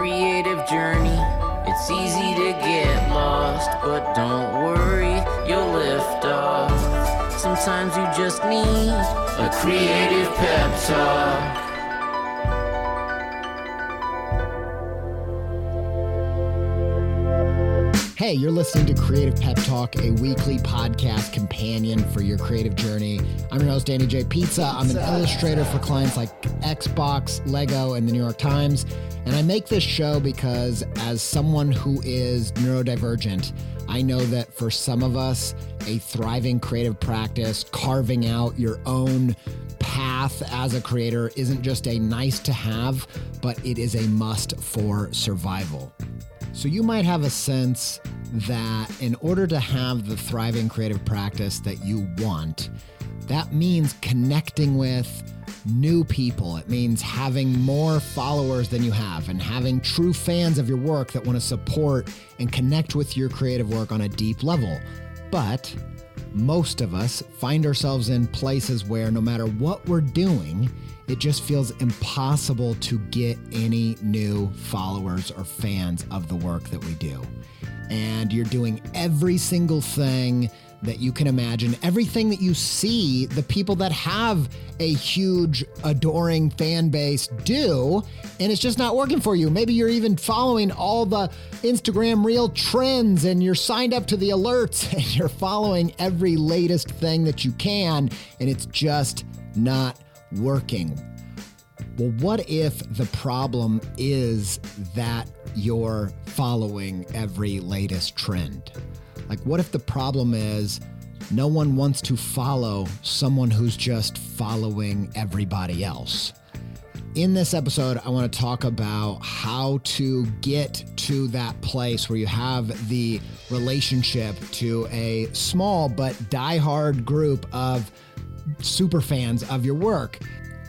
creative journey. It's easy to get lost, but don't worry, you'll lift off. Sometimes you just need a creative pep talk. Hey, you're listening to Creative Pep Talk, a weekly podcast companion for your creative journey. I'm your host, Andy J. Pizza. I'm an illustrator for clients like Xbox, Lego, and the New York Times. And I make this show because, as someone who is neurodivergent, I know that for some of us, a thriving creative practice, carving out your own path as a creator, isn't just a nice to have, but it is a must for survival. So you might have a sense that in order to have the thriving creative practice that you want, that means connecting with new people. It means having more followers than you have and having true fans of your work that want to support and connect with your creative work on a deep level. But most of us find ourselves in places where no matter what we're doing, it just feels impossible to get any new followers or fans of the work that we do. And you're doing every single thing that you can imagine, everything that you see the people that have a huge, adoring fan base do, and it's just not working for you. Maybe you're even following all the Instagram reel trends and you're signed up to the alerts and you're following every latest thing that you can, and it's just not working. Well, what if the problem is that you're following every latest trend? Like, what if the problem is no one wants to follow someone who's just following everybody else? In this episode, I want to talk about how to get to that place where you have the relationship to a small but diehard group of super fans of your work.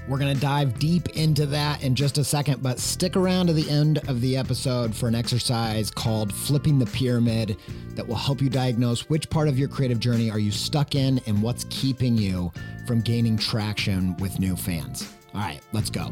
We're going to dive deep into that in just a second, but stick around to the end of the episode for an exercise called Flipping the Pyramid that will help you diagnose which part of your creative journey are you stuck in and what's keeping you from gaining traction with new fans. All right, let's go.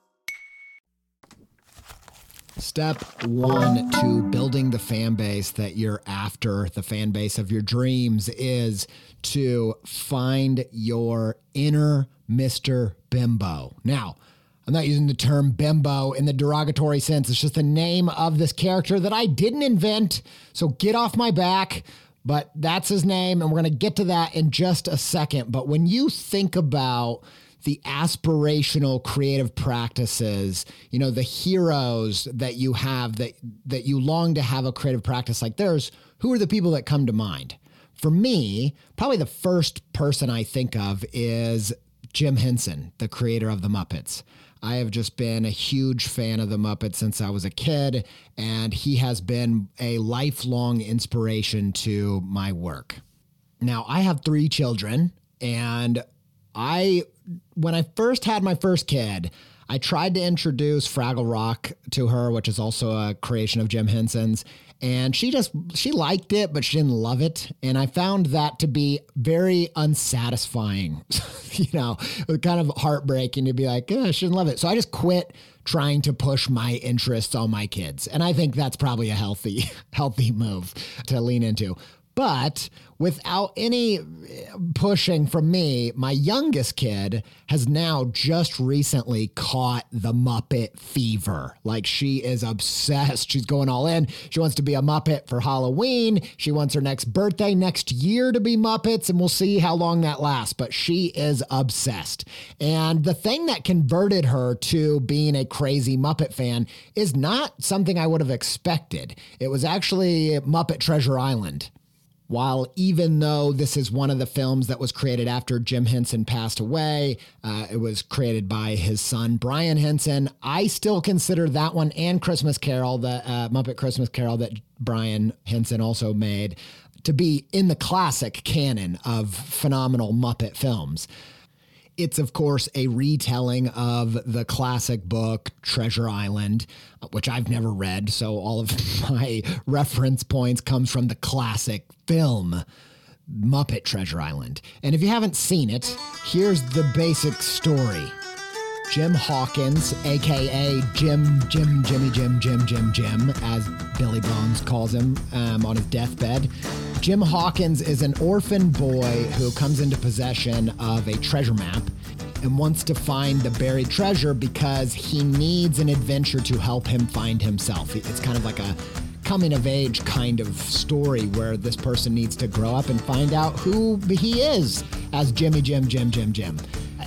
Step one to building the fan base that you're after, the fan base of your dreams, is to find your inner Mr. Bimbo. Now, I'm not using the term bimbo in the derogatory sense. It's just the name of this character that I didn't invent. So get off my back. But that's his name, and we're going to get to that in just a second. But when you think about the aspirational creative practices, you know, the heroes that you have that that you long to have a creative practice like theirs, who are the people that come to mind? For me, probably the first person I think of is Jim Henson, the creator of the Muppets. I have just been a huge fan of the Muppets since I was a kid, and he has been a lifelong inspiration to my work. Now, I have three children, and I when I first had my first kid, I tried to introduce Fraggle Rock to her, which is also a creation of Jim Henson's, and she just she liked it, but she didn't love it, and I found that to be very unsatisfying. you know, kind of heartbreaking to be like, oh, I shouldn't love it. So I just quit trying to push my interests on my kids, and I think that's probably a healthy healthy move to lean into. But without any pushing from me, my youngest kid has now just recently caught the Muppet fever. Like she is obsessed. She's going all in. She wants to be a Muppet for Halloween. She wants her next birthday next year to be Muppets, and we'll see how long that lasts. But she is obsessed. And the thing that converted her to being a crazy Muppet fan is not something I would have expected. It was actually Muppet Treasure Island while even though this is one of the films that was created after Jim Henson passed away, uh, it was created by his son Brian Henson. I still consider that one and Christmas Carol, the uh, Muppet Christmas Carol that Brian Henson also made, to be in the classic canon of phenomenal Muppet films. It's, of course, a retelling of the classic book Treasure Island, which I've never read. So all of my reference points comes from the classic film. Muppet Treasure Island. And if you haven't seen it, here's the basic story. Jim Hawkins, aka Jim, Jim, Jimmy, Jim, Jim, Jim, Jim, as Billy Bones calls him um, on his deathbed. Jim Hawkins is an orphan boy who comes into possession of a treasure map and wants to find the buried treasure because he needs an adventure to help him find himself. It's kind of like a coming of age kind of story where this person needs to grow up and find out who he is as Jimmy Jim Jim Jim Jim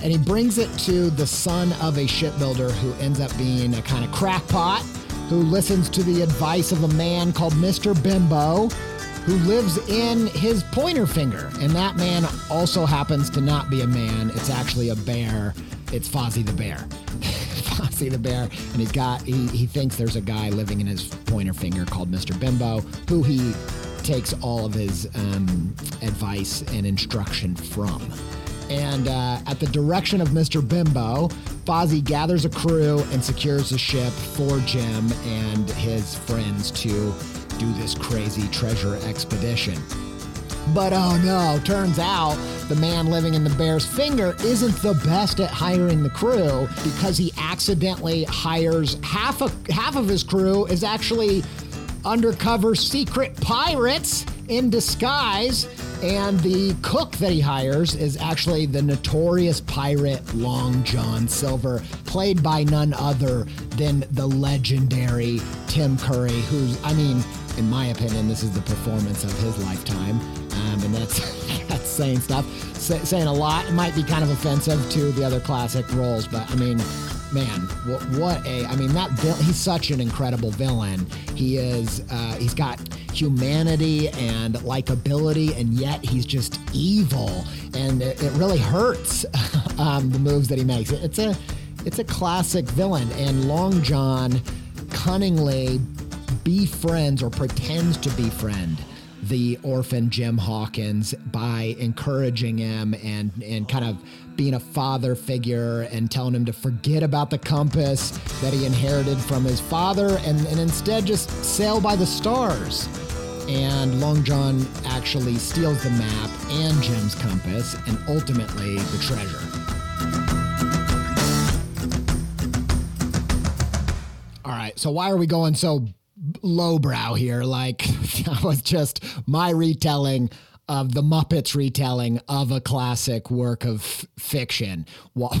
and he brings it to the son of a shipbuilder who ends up being a kind of crackpot who listens to the advice of a man called Mr. Bimbo who lives in his pointer finger. And that man also happens to not be a man, it's actually a bear. It's Fozzie the Bear. Fozzie the Bear. And he's got, he, he thinks there's a guy living in his pointer finger called Mr. Bimbo who he takes all of his um, advice and instruction from. And uh, at the direction of Mr. Bimbo, Fozzie gathers a crew and secures a ship for Jim and his friends to do this crazy treasure expedition. But oh no, turns out the man living in the bear's finger isn't the best at hiring the crew because he accidentally hires half of half of his crew is actually undercover secret pirates in disguise and the cook that he hires is actually the notorious pirate Long John Silver, played by none other than the legendary Tim Curry, who's, I mean, in my opinion, this is the performance of his lifetime. Um, and that's, that's saying stuff, Say, saying a lot. It might be kind of offensive to the other classic roles, but I mean, man, what, what a, I mean, that, he's such an incredible villain. He is, uh, he's got humanity and likability, and yet he's just evil, and it, it really hurts um, the moves that he makes. It's a it's a classic villain, and Long John cunningly befriends or pretends to befriend the orphan Jim Hawkins by encouraging him and and kind of being a father figure and telling him to forget about the compass that he inherited from his father and, and instead just sail by the stars and Long John actually steals the map and Jim's compass and ultimately the treasure. All right, so why are we going so lowbrow here? Like that was just my retelling of the Muppets retelling of a classic work of fiction. Why,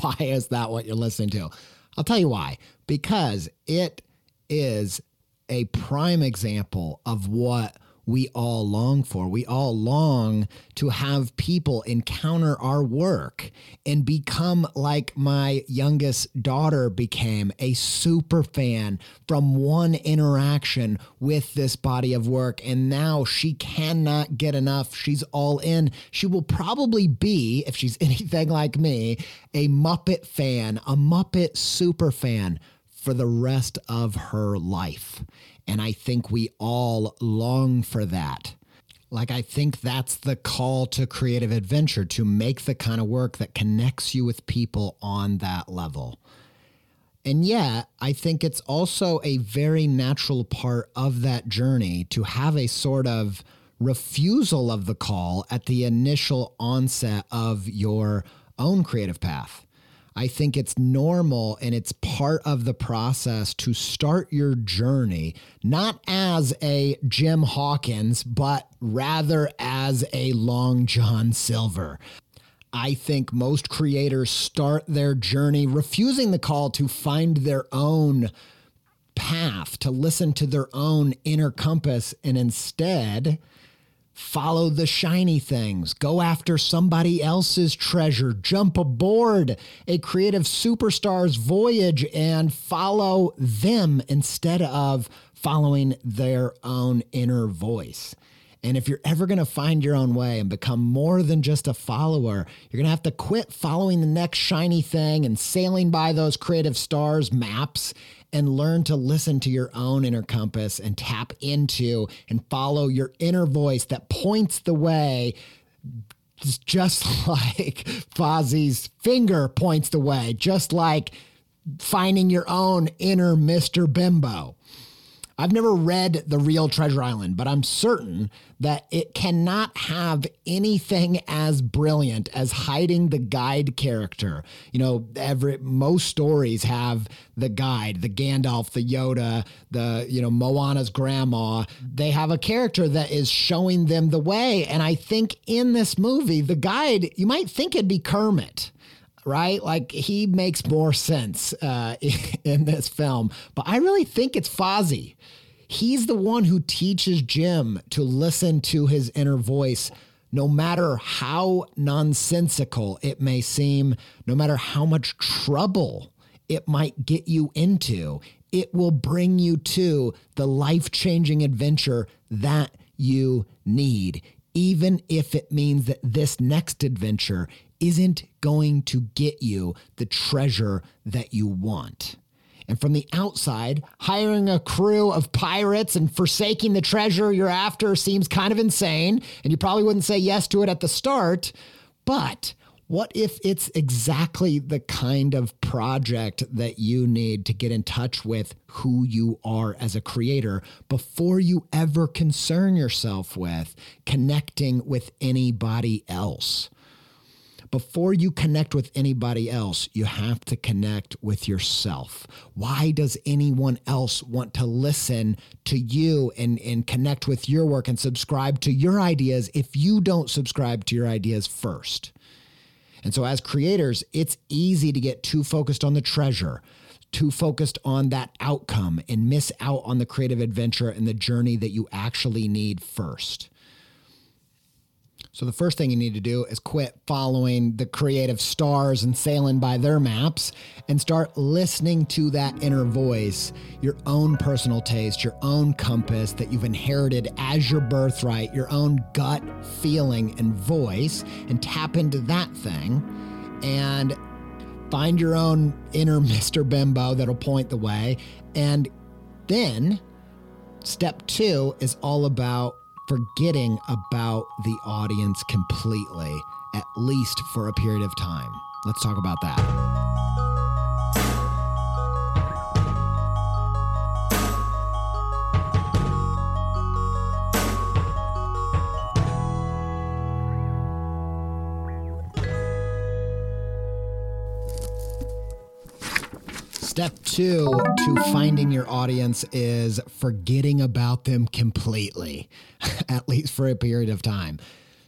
why is that what you're listening to? I'll tell you why. Because it is a prime example of what we all long for. We all long to have people encounter our work and become like my youngest daughter became a super fan from one interaction with this body of work. And now she cannot get enough. She's all in. She will probably be, if she's anything like me, a Muppet fan, a Muppet super fan for the rest of her life. And I think we all long for that. Like, I think that's the call to creative adventure to make the kind of work that connects you with people on that level. And yet, I think it's also a very natural part of that journey to have a sort of refusal of the call at the initial onset of your own creative path. I think it's normal and it's part of the process to start your journey not as a Jim Hawkins, but rather as a Long John Silver. I think most creators start their journey refusing the call to find their own path, to listen to their own inner compass, and instead follow the shiny things, go after somebody else's treasure, jump aboard a creative superstar's voyage and follow them instead of following their own inner voice. And if you're ever going to find your own way and become more than just a follower, you're going to have to quit following the next shiny thing and sailing by those creative stars maps and learn to listen to your own inner compass and tap into and follow your inner voice that points the way just like Fozzie's finger points the way, just like finding your own inner Mr. Bimbo. I've never read The Real Treasure Island, but I'm certain that it cannot have anything as brilliant as hiding the guide character. You know, every most stories have the guide, the Gandalf, the Yoda, the, you know, Moana's grandma. They have a character that is showing them the way. And I think in this movie, the guide, you might think it'd be Kermit right? Like he makes more sense uh, in this film, but I really think it's Fozzie. He's the one who teaches Jim to listen to his inner voice, no matter how nonsensical it may seem, no matter how much trouble it might get you into. It will bring you to the life changing adventure that you need, even if it means that this next adventure isn't going to get you the treasure that you want. And from the outside, hiring a crew of pirates and forsaking the treasure you're after seems kind of insane. And you probably wouldn't say yes to it at the start. But what if it's exactly the kind of project that you need to get in touch with who you are as a creator before you ever concern yourself with connecting with anybody else? Before you connect with anybody else, you have to connect with yourself. Why does anyone else want to listen to you and, and connect with your work and subscribe to your ideas if you don't subscribe to your ideas first? And so, as creators, it's easy to get too focused on the treasure, too focused on that outcome, and miss out on the creative adventure and the journey that you actually need first. So the first thing you need to do is quit following the creative stars and sailing by their maps and start listening to that inner voice, your own personal taste, your own compass that you've inherited as your birthright, your own gut feeling and voice, and tap into that thing and find your own inner Mr. Bimbo that'll point the way. And then step two is all about forgetting about the audience completely, at least for a period of time. Let's talk about that. Step two to finding your audience is forgetting about them completely, at least for a period of time.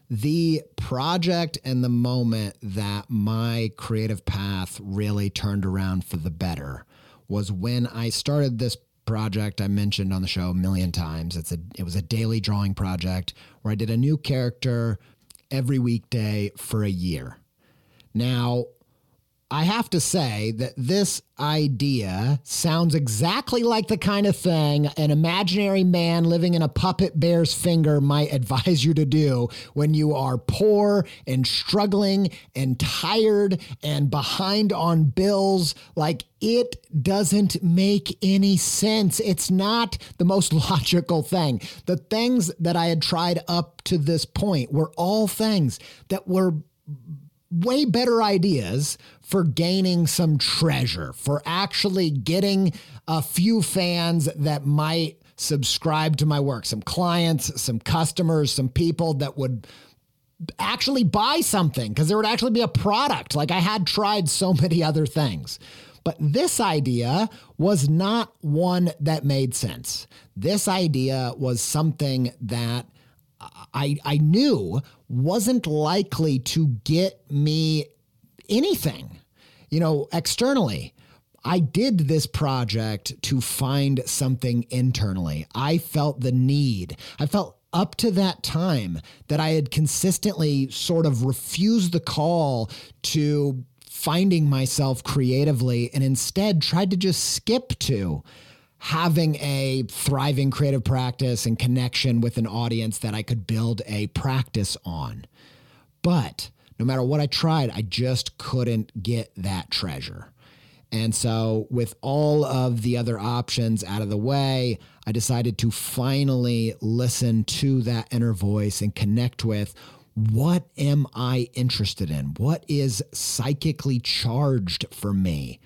The project and the moment that my creative path really turned around for the better was when I started this project I mentioned on the show a million times. It's a it was a daily drawing project where I did a new character every weekday for a year. Now, I have to say that this idea sounds exactly like the kind of thing an imaginary man living in a puppet bear's finger might advise you to do when you are poor and struggling and tired and behind on bills. Like it doesn't make any sense. It's not the most logical thing. The things that I had tried up to this point were all things that were way better ideas for gaining some treasure, for actually getting a few fans that might subscribe to my work, some clients, some customers, some people that would actually buy something because there would actually be a product. Like I had tried so many other things. But this idea was not one that made sense. This idea was something that I, I knew wasn't likely to get me anything, you know, externally. I did this project to find something internally. I felt the need. I felt up to that time that I had consistently sort of refused the call to finding myself creatively and instead tried to just skip to having a thriving creative practice and connection with an audience that I could build a practice on. But no matter what I tried, I just couldn't get that treasure. And so, with all of the other options out of the way, I decided to finally listen to that inner voice and connect with what am I interested in? What is psychically charged for me?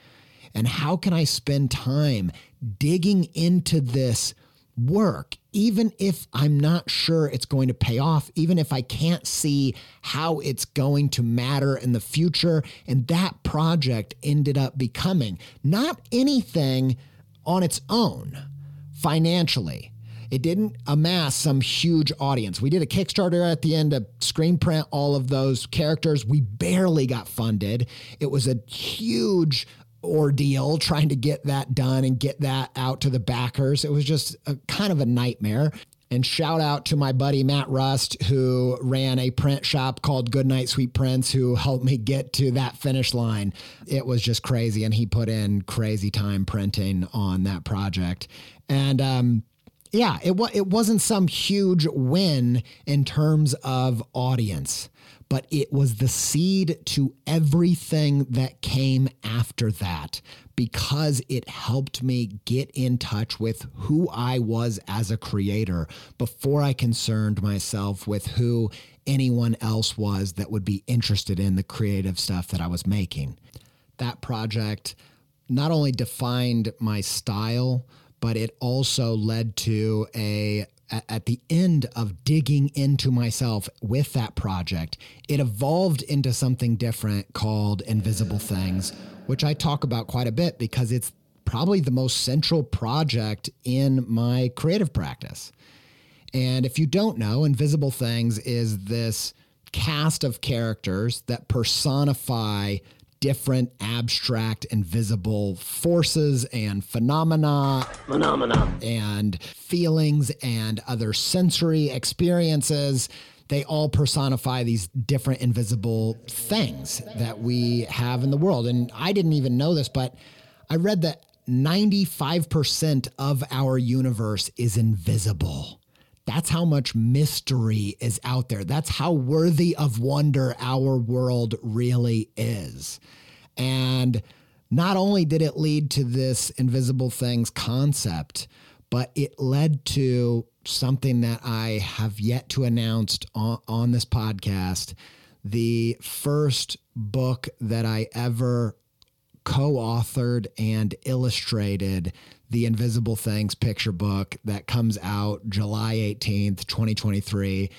And how can I spend time digging into this work, even if I'm not sure it's going to pay off, even if I can't see how it's going to matter in the future? And that project ended up becoming not anything on its own financially it didn't amass some huge audience. We did a Kickstarter at the end to screen print all of those characters. We barely got funded. It was a huge ordeal trying to get that done and get that out to the backers. It was just a kind of a nightmare. And shout out to my buddy Matt Rust, who ran a print shop called Goodnight Sweet Prints, who helped me get to that finish line. It was just crazy. And he put in crazy time printing on that project. And um, yeah, it was it wasn't some huge win in terms of audience, but it was the seed to everything that came after that because it helped me get in touch with who I was as a creator before I concerned myself with who anyone else was that would be interested in the creative stuff that I was making. That project not only defined my style, but it also led to a at the end of digging into myself with that project, it evolved into something different called Invisible Things, which I talk about quite a bit because it's probably the most central project in my creative practice. And if you don't know, Invisible Things is this cast of characters that personify different abstract and visible forces and phenomena. Phenomena. And feelings and other sensory experiences. They all personify these different invisible things that we have in the world. And i didn't even know this but i read that 95% of our universe is invisible that's how much mystery is out there. That's how worthy of wonder our world really is. And not only did it lead to this invisible things concept, but it led to something that I have yet to announce on, on this podcast. The first book that I ever co authored and illustrated the Invisible Things picture book that comes out July 18th, 2023.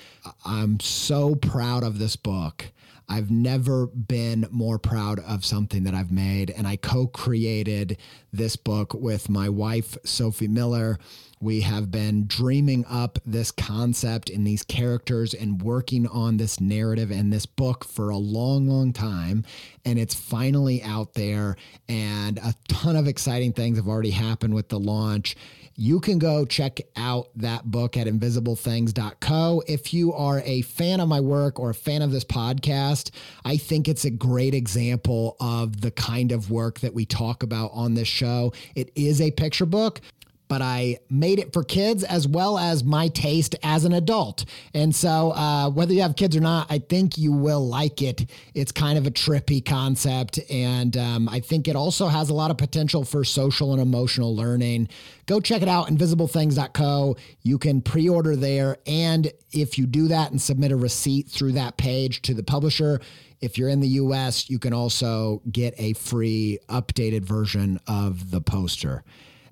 I'm so proud of this book. I've never been more proud of something that I've made. And I co created this book with my wife, Sophie Miller. We have been dreaming up this concept and these characters and working on this narrative and this book for a long, long time. And it's finally out there. And a ton of exciting things have already happened with the launch you can go check out that book at invisiblethings.co. If you are a fan of my work or a fan of this podcast, I think it's a great example of the kind of work that we talk about on this show. It is a picture book, but I made it for kids as well as my taste as an adult. And so, uh, whether you have kids or not, I think you will like it. It's kind of a trippy concept. And um, I think it also has a lot of potential for social and emotional learning. Go check it out, invisiblethings.co. You can pre order there. And if you do that and submit a receipt through that page to the publisher, if you're in the US, you can also get a free updated version of the poster.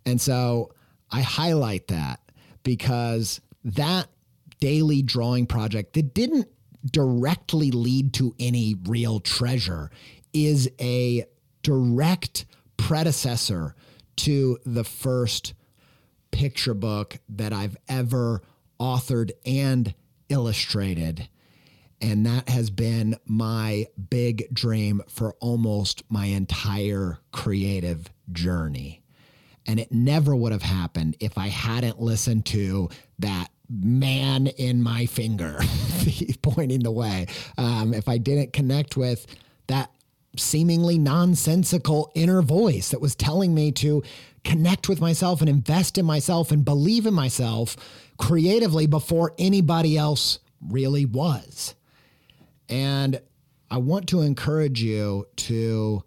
And so I highlight that because that daily drawing project that didn't directly lead to any real treasure is a direct predecessor to the first picture book that I've ever authored and illustrated. And that has been my big dream for almost my entire creative journey. And it never would have happened if I hadn't listened to that man in my finger pointing the way. Um, if I didn't connect with that seemingly nonsensical inner voice that was telling me to connect with myself and invest in myself and believe in myself creatively before anybody else really was. And I want to encourage you to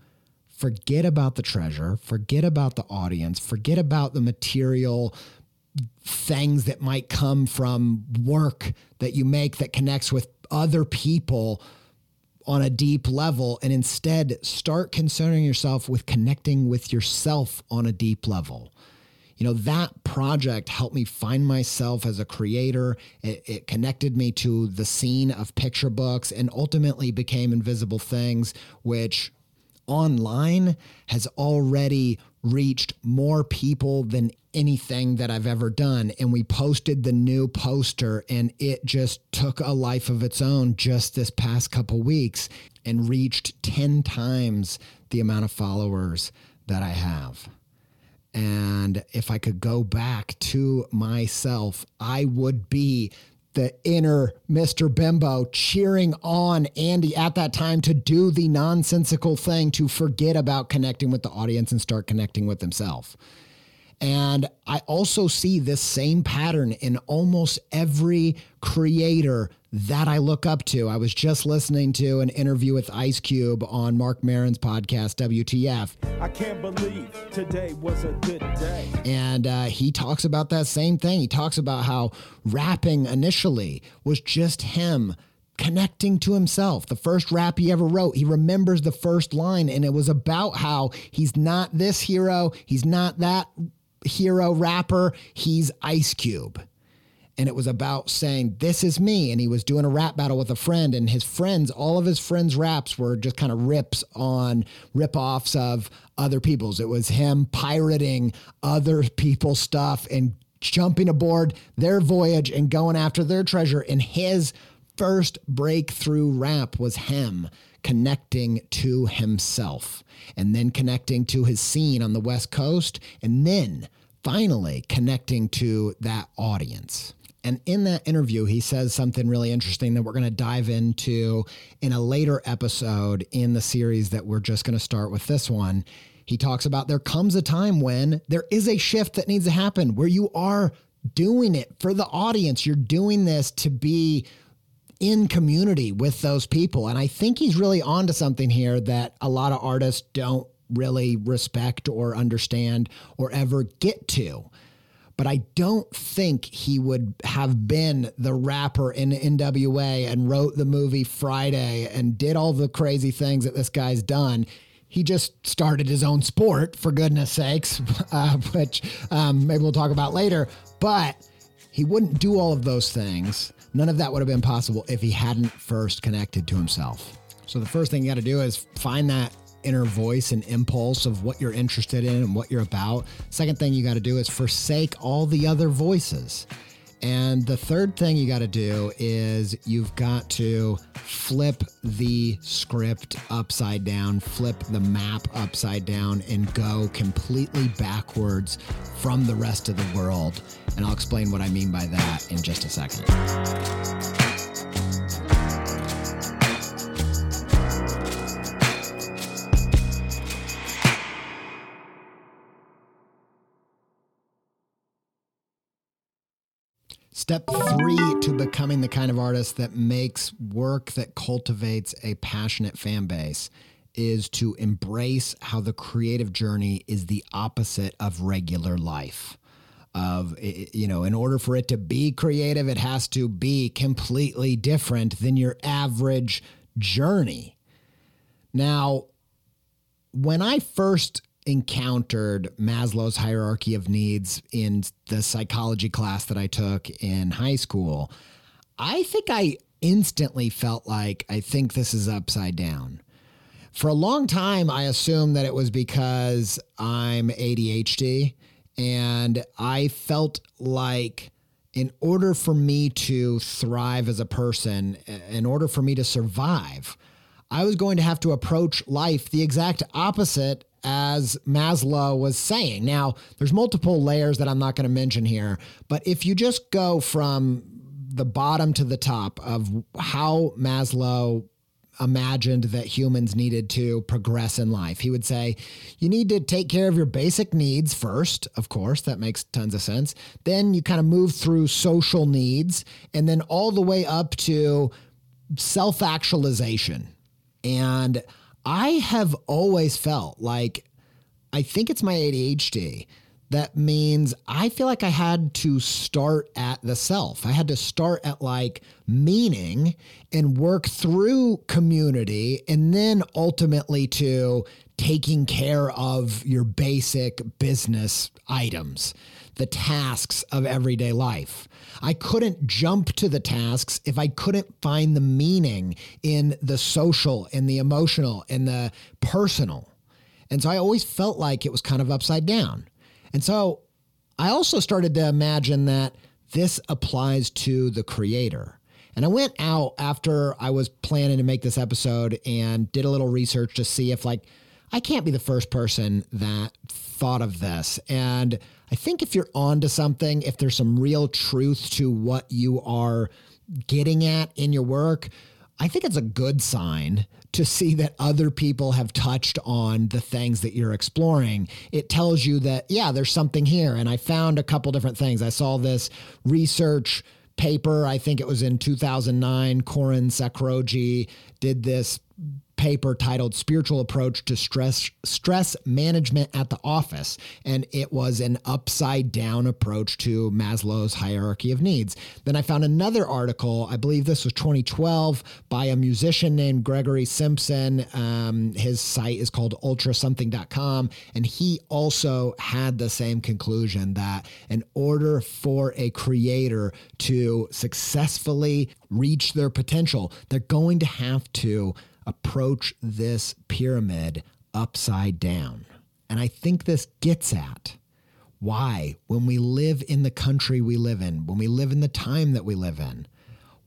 forget about the treasure, forget about the audience, forget about the material things that might come from work that you make that connects with other people on a deep level and instead start concerning yourself with connecting with yourself on a deep level you know, that project helped me find myself as a creator. It, it, connected me to the scene of picture books and ultimately became Invisible Things, which online has already reached more people than anything that I've ever done. And we posted the new poster, and it just took a life of its own just this past couple weeks and reached 10 times the amount of followers that I have. And if I could go back to myself, I would be the inner Mr. Bimbo cheering on Andy at that time to do the nonsensical thing to forget about connecting with the audience and start connecting with himself. And I also see this same pattern in almost every creator that I look up to. I was just listening to an interview with Ice Cube on Marc Maron's podcast, WTF. I can't believe today was a good day. And uh, he talks about that same thing. He talks about how rapping initially was just him connecting to himself. The first rap he ever wrote, he remembers the first line, and it was about how he's not this hero, he's not that hero rapper, he's Ice Cube. And it was about saying, This is me. And he was doing a rap battle with a friend, and his friends, all of his friends' raps were just kind of rips on rip offs of other people's. It was him pirating other people's stuff and jumping aboard their voyage and going after their treasure. And his first breakthrough rap was him connecting to himself and then connecting to his scene on the West Coast and then finally connecting to that audience. And in that interview, he says something really interesting that we're going to dive into in a later episode in the series that we're just going to start with this one. He talks about there comes a time when there is a shift that needs to happen where you are doing it for the audience. You're doing this to be in community with those people. And I think he's really onto something here that a lot of artists don't really respect or understand or ever get to. But I don't think he would have been the rapper in NWA and wrote the movie Friday and did all the crazy things that this guy's done. He just started his own sport, for goodness sakes, uh, which um, maybe we'll talk about later. But he wouldn't do all of those things None of that would have been possible if he hadn't first connected to himself. So the first thing you got to do is find that inner voice and impulse of what you're interested in and what you're about. Second thing you got to do is forsake all the other voices. And the third thing you got to do is you've got to flip the script upside down, flip the map upside down, and go completely backwards from the rest of the world. And I'll explain what I mean by that in just a second. Step three to becoming the kind of artist that makes work that cultivates a passionate fan base is to embrace how the creative journey is the opposite of regular life. Of, you know, in order for it to be creative, it has to be completely different than your average journey. Now, when I first encountered Maslow's hierarchy of needs in the psychology class that I took in high school, I think I instantly felt like I think this is upside down. For a long time, I assumed that it was because I'm ADHD, and I felt like in order for me to thrive as a person, in order for me to survive, I was going to have to approach life the exact opposite as Maslow was saying. Now, there's multiple layers that I'm not going to mention here, but if you just go from the bottom to the top of how Maslow imagined that humans needed to progress in life. He would say, you need to take care of your basic needs first, of course, that makes tons of sense. Then you kind of move through social needs and then all the way up to self actualization. And I have always felt like I think it's my ADHD that means I feel like I had to start at the self. I had to start at like meaning and work through community and then ultimately to taking care of your basic business items, the tasks of everyday life. I couldn't jump to the tasks if I couldn't find the meaning in the social and the emotional and the personal. And so I always felt like it was kind of upside down. And so I also started to imagine that this applies to the creator. And I went out after I was planning to make this episode and did a little research to see if, like, I can't be the first person that thought of this. And I think if you're onto something, if there's some real truth to what you are getting at in your work, I think it's a good sign to see that other people have touched on the things that you're exploring. It tells you that, yeah, there's something here. And I found a couple different things. I saw this research paper, I think it was in 2009. Corin Saccocchi did this paper titled Spiritual Approach to Stress Stress Management at the Office and it was an upside down approach to Maslow's hierarchy of needs. Then I found another article, I believe this was 2012 by a musician named Gregory Simpson. Um, his site is called ultrasomething.com and he also had the same conclusion that in order for a creator to successfully reach their potential, they're going to have to approach this pyramid upside down. And I think this gets at why, when we live in the country we live in, when we live in the time that we live in,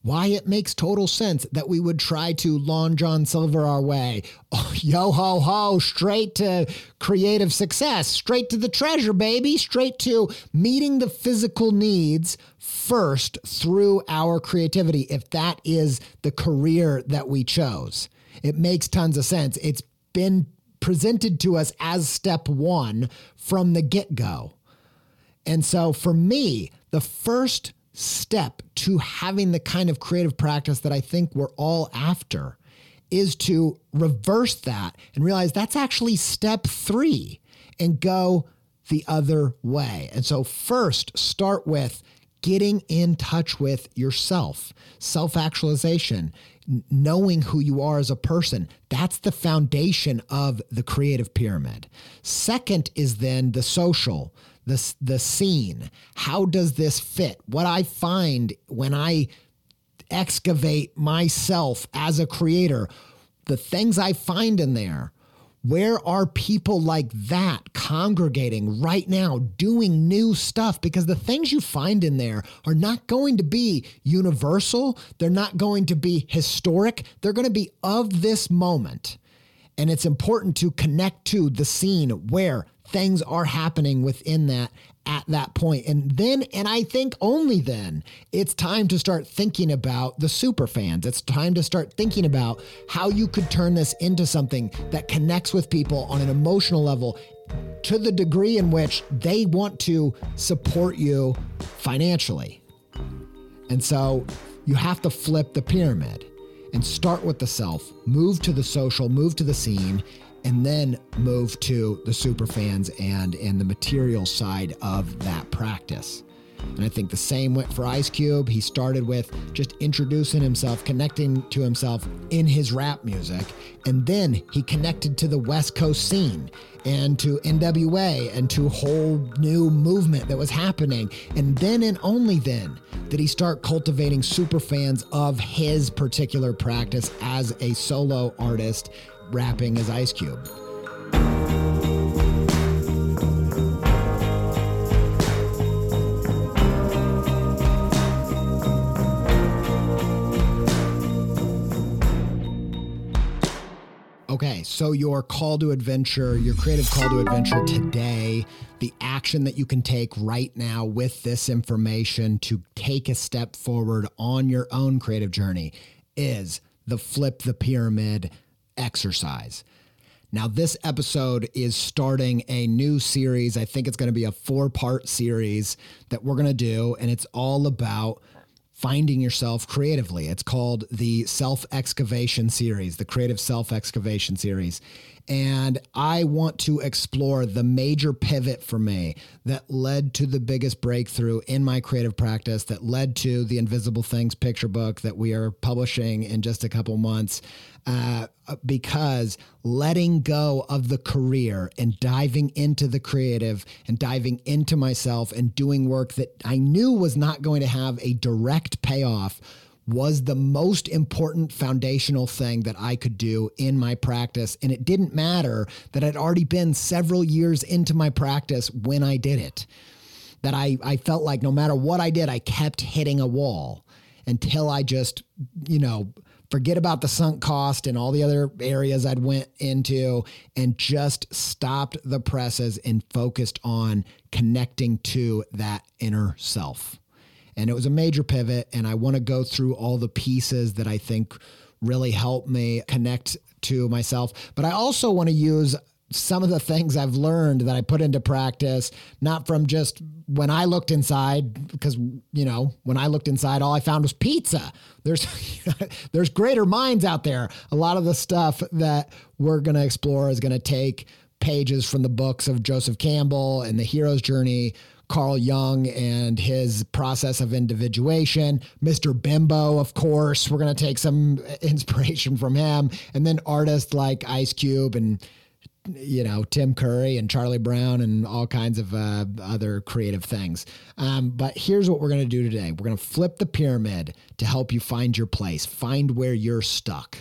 why it makes total sense that we would try to Long John Silver our way. Oh, yo ho ho, straight to creative success, straight to the treasure, baby, straight to meeting the physical needs first through our creativity, if that is the career that we chose. It makes tons of sense. It's been presented to us as step one from the get go. And so for me, the first step to having the kind of creative practice that I think we're all after is to reverse that and realize that's actually step three and go the other way. And so, first, start with getting in touch with yourself, self actualization, knowing who you are as a person. That's the foundation of the creative pyramid. Second is then the social, the, the scene. How does this fit? What I find when I excavate myself as a creator, the things I find in there where are people like that congregating right now, doing new stuff? Because the things you find in there are not going to be universal. They're not going to be historic. They're going to be of this moment. And it's important to connect to the scene where things are happening within that at that point. And then, and I think only then, it's time to start thinking about the super fans. It's time to start thinking about how you could turn this into something that connects with people on an emotional level to the degree in which they want to support you financially. And so you have to flip the pyramid and start with the self, move to the social, move to the scene, and then move to the super fans and and the material side of that practice. And I think the same went for Ice Cube. He started with just introducing himself, connecting to himself in his rap music. And then he connected to the West Coast scene and to NWA and to whole new movement that was happening. And then and only then did he start cultivating super fans of his particular practice as a solo artist rapping as Ice Cube. Okay, so your call to adventure, your creative call to adventure today, the action that you can take right now with this information to take a step forward on your own creative journey is the flip the pyramid exercise. Now, this episode is starting a new series. I think it's going to be a four part series that we're going to do, and it's all about finding yourself creatively. It's called the Self Excavation Series, the Creative Self Excavation Series. And I want to explore the major pivot for me that led to the biggest breakthrough in my creative practice, that led to the Invisible Things picture book that we are publishing in just a couple months. Uh, because letting go of the career and diving into the creative and diving into myself and doing work that I knew was not going to have a direct payoff was the most important foundational thing that I could do in my practice. And it didn't matter that I'd already been several years into my practice when I did it. That I, I felt like no matter what I did, I kept hitting a wall until I just, you know, forget about the sunk cost and all the other areas I'd went into and just stopped the presses and focused on connecting to that inner self. And it was a major pivot and I want to go through all the pieces that I think really help me connect to myself, but I also want to use some of the things I've learned that I put into practice, not from just when I looked inside, because you know, when I looked inside, all I found was pizza. There's there's greater minds out there. A lot of the stuff that we're gonna explore is gonna take pages from the books of Joseph Campbell and the hero's journey, Carl Jung and his process of individuation, Mr. Bimbo, of course. We're gonna take some inspiration from him, and then artists like Ice Cube and you know Tim Curry and Charlie Brown and all kinds of uh, other creative things. Um, but here's what we're going to do today: we're going to flip the pyramid to help you find your place, find where you're stuck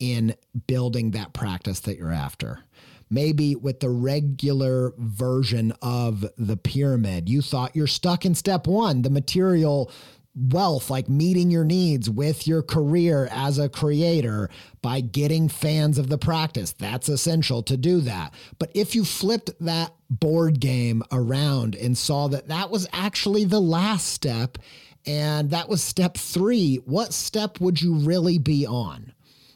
in building that practice that you're after. Maybe with the regular version of the pyramid, you thought you're stuck in step one, the material wealth, like meeting your needs with your career as a creator by getting fans of the practice. That's essential to do that. But if you flipped that board game around and saw that that was actually the last step and that was step three, what step would you really be on?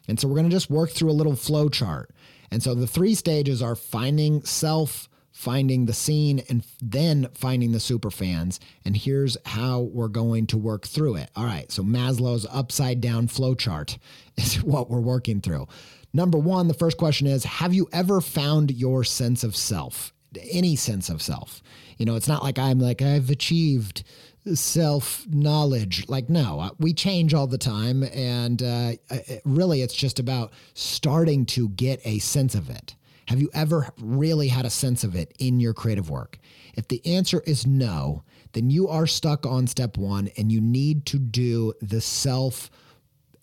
And so we're going to just work through a little flow chart. And so the three stages are finding self finding the scene, and then finding the super fans. And here's how we're going to work through it. All right, so Maslow's upside down flow chart is what we're working through. Number one, the first question is Have you ever found your sense of self? Any sense of self? You know, it's not like I'm like, I've achieved self knowledge. Like, no, uh, we change all the time. And uh, really, it's just about starting to get a sense of it. Have you ever really had a sense of it in your creative work? If the answer is no, then you are stuck on step one and you need to do the self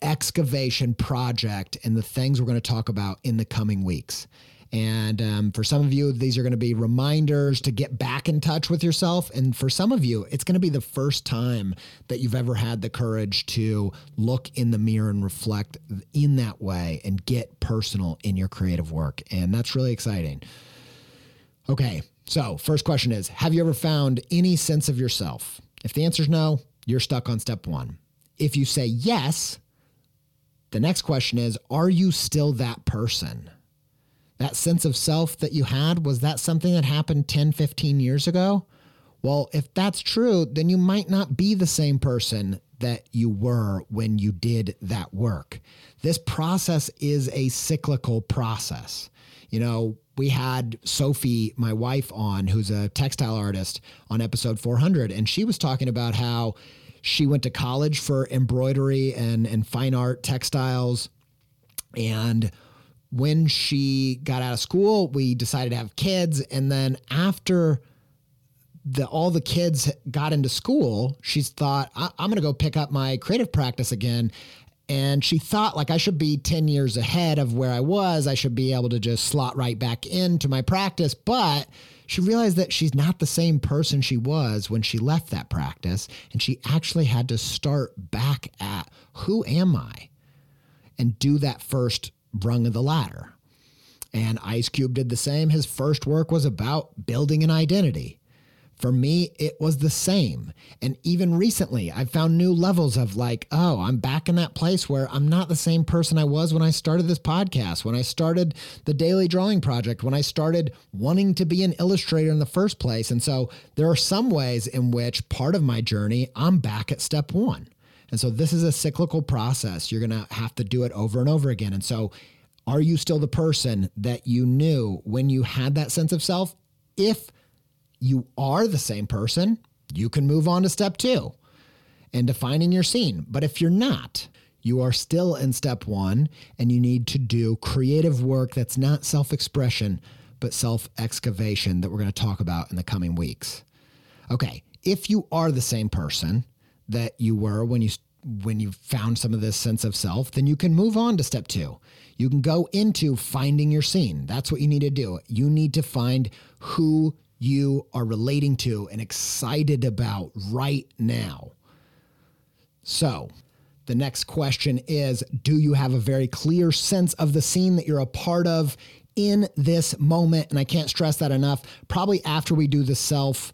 excavation project and the things we're going to talk about in the coming weeks. And um, for some of you, these are going to be reminders to get back in touch with yourself. And for some of you, it's going to be the first time that you've ever had the courage to look in the mirror and reflect in that way and get personal in your creative work. And that's really exciting. Okay, so first question is Have you ever found any sense of yourself? If the answer is no, you're stuck on step one. If you say yes, the next question is Are you still that person? That sense of self that you had, was that something that happened 10, 15 years ago? Well, if that's true, then you might not be the same person that you were when you did that work. This process is a cyclical process. You know, we had Sophie, my wife, on, who's a textile artist, on episode 400, and she was talking about how she went to college for embroidery and, and fine art textiles. And when she got out of school, we decided to have kids. And then after the all the kids got into school, she's thought, I- I'm going to go pick up my creative practice again. And she thought like I should be 10 years ahead of where I was. I should be able to just slot right back into my practice. But she realized that she's not the same person she was when she left that practice. And she actually had to start back at who am I? And do that first rung of the ladder. And Ice Cube did the same. His first work was about building an identity. For me, it was the same. And even recently, I've found new levels of like, oh, I'm back in that place where I'm not the same person I was when I started this podcast, when I started the daily drawing project, when I started wanting to be an illustrator in the first place. And so there are some ways in which part of my journey, I'm back at step one. And so this is a cyclical process. You're going to have to do it over and over again. And so are you still the person that you knew when you had that sense of self? If you are the same person, you can move on to step two and defining your scene. But if you're not, you are still in step one and you need to do creative work that's not self expression, but self excavation that we're going to talk about in the coming weeks. Okay, if you are the same person that you were when you when you found some of this sense of self, then you can move on to step 2. You can go into finding your scene. That's what you need to do. You need to find who you are relating to and excited about right now. So, the next question is Do you have a very clear sense of the scene that you're a part of in this moment? And I can't stress that enough. Probably after we do the self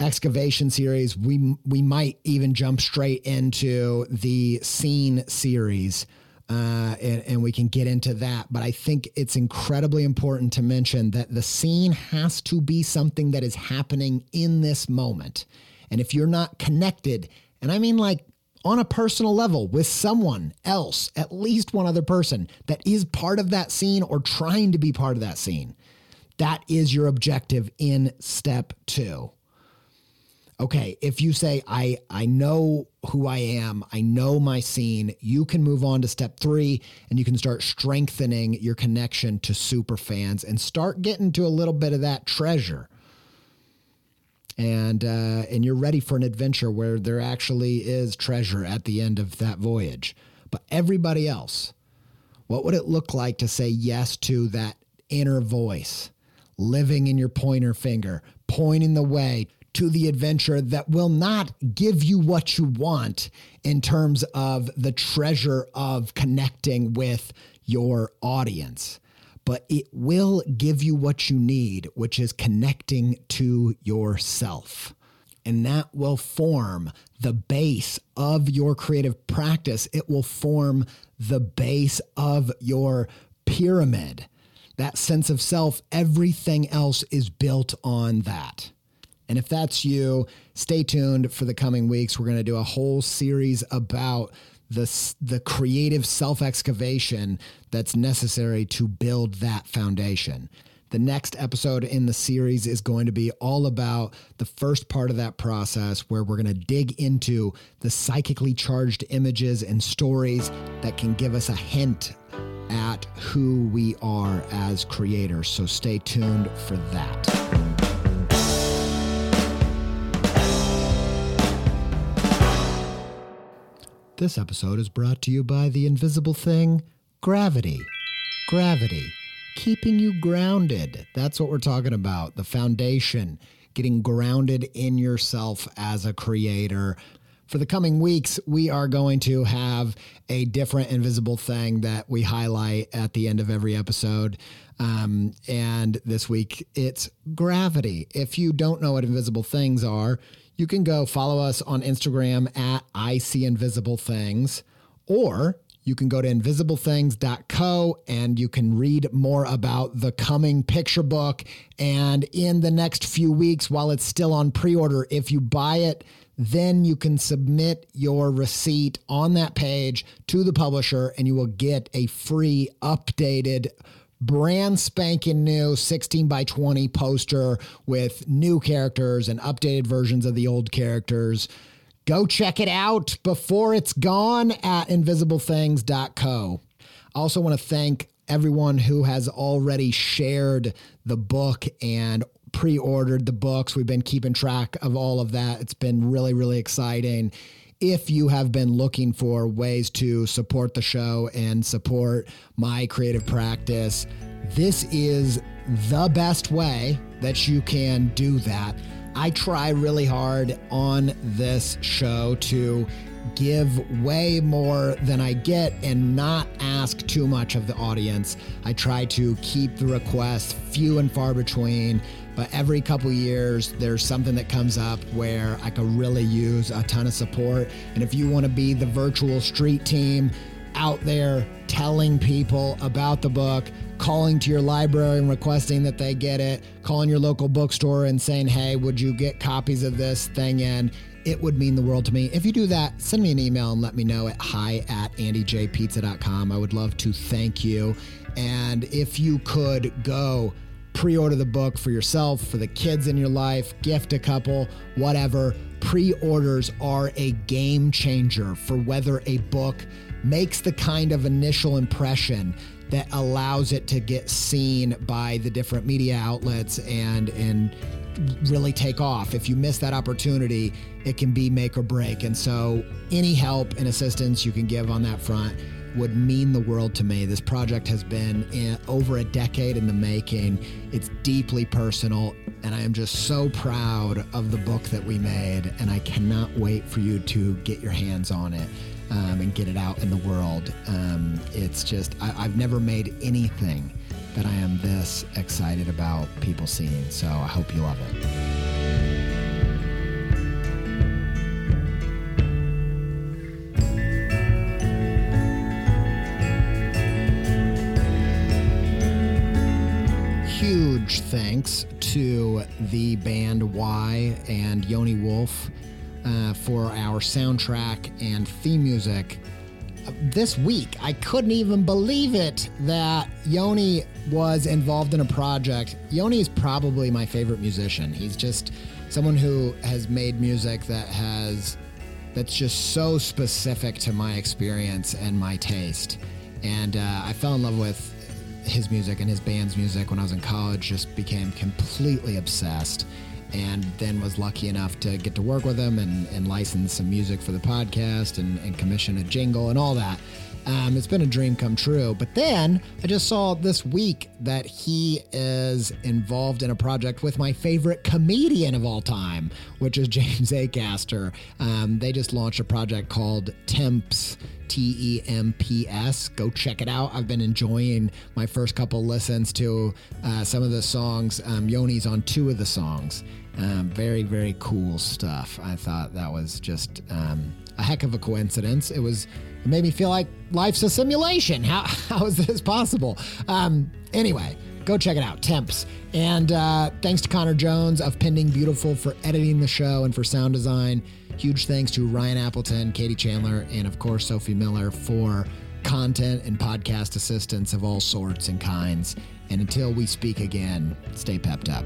excavation series, we we might even jump straight into the scene series. Uh, and, and we can get into that. But I think it's incredibly important to mention that the scene has to be something that is happening in this moment. And if you're not connected, and I mean like on a personal level with someone else, at least one other person that is part of that scene or trying to be part of that scene, that is your objective in step two okay, if you say I I know who I am, I know my scene, you can move on to step 3 and you can start strengthening your connection to super fans and start getting to a little bit of that treasure. And uh, and you're ready for an adventure where there actually is treasure at the end of that voyage. But everybody else, what would it look like to say yes to that inner voice, living in your pointer finger, pointing the way to the adventure that will not give you what you want in terms of the treasure of connecting with your audience. But it will give you what you need, which is connecting to yourself. And that will form the base of your creative practice. It will form the base of your pyramid. That sense of self, everything else is built on that. And if that's you, stay tuned for the coming weeks. We're going to do a whole series about the, the creative self excavation that's necessary to build that foundation. The next episode in the series is going to be all about the first part of that process where we're going to dig into the psychically charged images and stories that can give us a hint at who we are as creators. So stay tuned for that. This episode is brought to you by the invisible thing, gravity. Gravity, keeping you grounded. That's what we're talking about. The foundation, getting grounded in yourself as a creator. For the coming weeks, we are going to have a different invisible thing that we highlight at the end of every episode. Um, and this week, it's gravity. If you don't know what invisible things are, you can go follow us on Instagram at I See Invisible Things, or you can go to invisiblethings.co and you can read more about the coming picture book. And in the next few weeks, while it's still on pre order, if you buy it, then you can submit your receipt on that page to the publisher and you will get a free updated brand spanking new 16 by 20 poster with new characters and updated versions of the old characters. Go check it out before it's gone at invisiblethings.co. I also want to thank everyone who has already shared the book and pre ordered the books. We've been keeping track of all of that. It's been really, really exciting. If you have been looking for ways to support the show and support my creative practice, this is the best way that you can do that. I try really hard on this show to give way more than I get and not ask too much of the audience. I try to keep the requests few and far between, but every couple years there's something that comes up where I could really use a ton of support. And if you want to be the virtual street team out there telling people about the book, calling to your library and requesting that they get it, calling your local bookstore and saying, hey, would you get copies of this thing in? It would mean the world to me. If you do that, send me an email and let me know at hi at andyjpizza.com. I would love to thank you. And if you could go pre order the book for yourself, for the kids in your life, gift a couple, whatever, pre orders are a game changer for whether a book makes the kind of initial impression that allows it to get seen by the different media outlets and and really take off. If you miss that opportunity, it can be make or break. And so any help and assistance you can give on that front would mean the world to me. This project has been in, over a decade in the making. It's deeply personal, and I am just so proud of the book that we made. And I cannot wait for you to get your hands on it um, and get it out in the world. Um, it's just, I, I've never made anything that I am this excited about people seeing. So I hope you love it. Huge thanks to the band Why? and Yoni Wolf uh, for our soundtrack and theme music. Uh, This week, I couldn't even believe it that Yoni was involved in a project. Yoni is probably my favorite musician. He's just someone who has made music that has that's just so specific to my experience and my taste. And uh, I fell in love with his music and his band's music when I was in college, just became completely obsessed. And then was lucky enough to get to work with him and, and license some music for the podcast and, and commission a jingle and all that. Um, it's been a dream come true. But then I just saw this week that he is involved in a project with my favorite comedian of all time, which is James Acaster. Um, they just launched a project called Temps. T E M P S. Go check it out. I've been enjoying my first couple listens to uh, some of the songs. Um, Yoni's on two of the songs. Um, very, very cool stuff. I thought that was just um, a heck of a coincidence. It was it made me feel like life's a simulation. How how is this possible? Um, anyway, go check it out. Temps. And uh, thanks to Connor Jones of Pending Beautiful for editing the show and for sound design. Huge thanks to Ryan Appleton, Katie Chandler, and of course Sophie Miller for content and podcast assistance of all sorts and kinds. And until we speak again, stay pepped up.